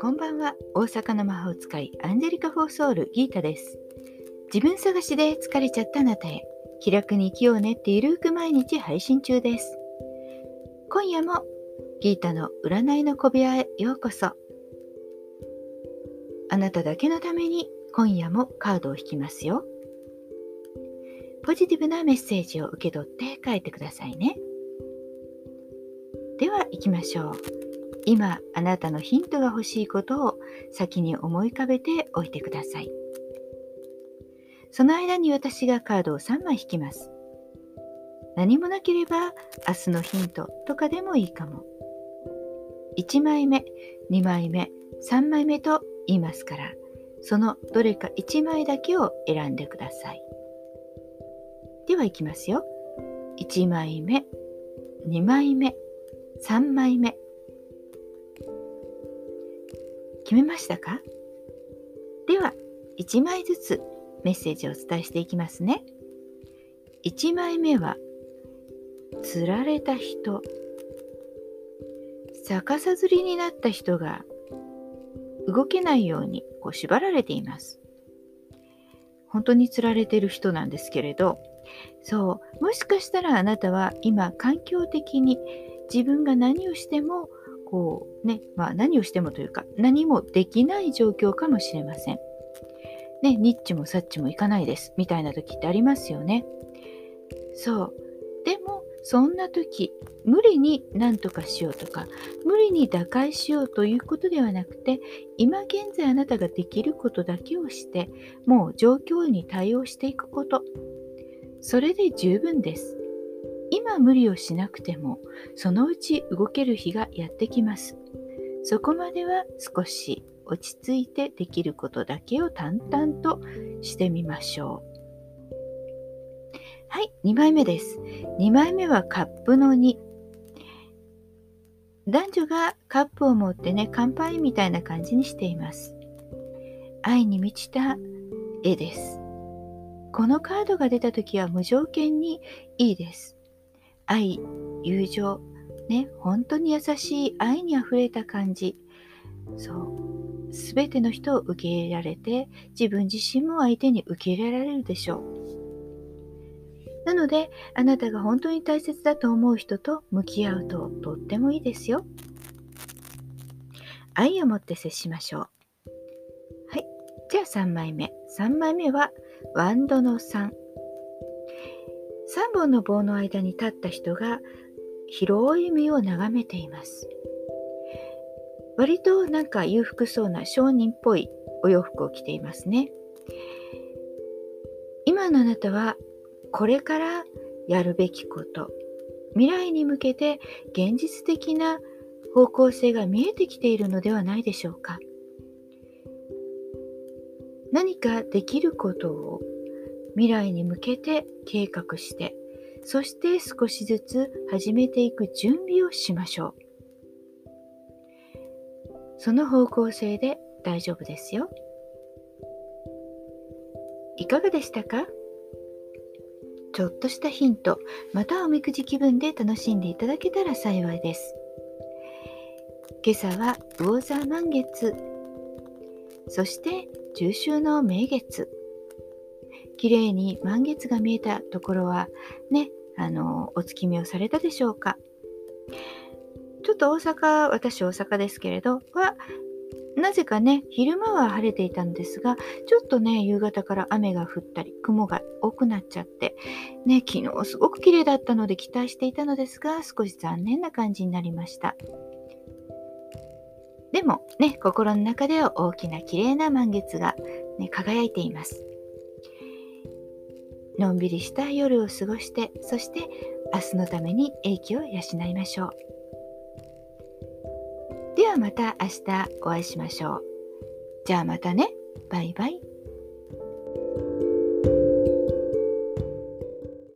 こんばんは。大阪の魔法使いアンジェリカ・フォーソウルギータです。自分探しで疲れちゃったあなたへ。気楽に生きようねってゆるく毎日配信中です。今夜もギータの占いの小部屋へようこそ。あなただけのために今夜もカードを引きますよ。ポジティブなメッセージを受け取って帰ってくださいね。では行きましょう。今あなたのヒントが欲しいことを先に思い浮かべておいてください。その間に私がカードを3枚引きます。何もなければ明日のヒントとかでもいいかも。1枚目2枚目3枚目と言いますからそのどれか1枚だけを選んでください。ではいきますよ。1枚目2枚目3枚目。決めましたか？では1枚ずつメッセージをお伝えしていきますね。1枚目は釣られた人。逆さ釣りになった人が動けないようにこう縛られています。本当に釣られてる人なんですけれどそうもしかしたらあなたは今環境的に自分が何をしてもこうね、まあ、何をしてもというか何もできない状況かもしれません。ね、ニッチもサッチもいかないですみたいな時ってありますよね。そう。でもそんな時無理に何とかしようとか無理に打開しようということではなくて今現在あなたができることだけをしてもう状況に対応していくことそれで十分です今無理をしなくてもそのうち動ける日がやってきますそこまでは少し落ち着いてできることだけを淡々としてみましょうはい、2枚目です。2枚目はカップの2。男女がカップを持ってね、乾杯みたいな感じにしています。愛に満ちた絵です。このカードが出た時は無条件にいいです。愛、友情、ね、本当に優しい愛にあふれた感じ。そう。すべての人を受け入れられて、自分自身も相手に受け入れられるでしょう。なので、あなたが本当に大切だと思う人と向き合うととってもいいですよ。愛を持って接しましょう。はい。じゃあ3枚目。3枚目は、ワンドの3。3本の棒の間に立った人が広い海を眺めています。割となんか裕福そうな商人っぽいお洋服を着ていますね。今のあなたはこれからやるべきこと未来に向けて現実的な方向性が見えてきているのではないでしょうか何かできることを未来に向けて計画してそして少しずつ始めていく準備をしましょう。その方向性で大丈夫ですよ。いかがでしたか？ちょっとしたヒント、またおみくじ気分で楽しんでいただけたら幸いです。今朝は魚座満月、そして中秋の名月。綺麗に満月が見えたところはね、あの、お月見をされたでしょうか。ちょっと大阪、私大阪ですけれど、はなぜかね、昼間は晴れていたんですが、ちょっとね、夕方から雨が降ったり、雲が多くなっちゃって、ね、昨日すごく綺麗だったので期待していたのですが、少し残念な感じになりました。でもね、心の中では大きな綺麗な満月が、ね、輝いています。のんびりした夜を過ごして、そして明日のために英気を養いましょう。ではまた明日お会いしましょう。じゃあまたね。バイバイ。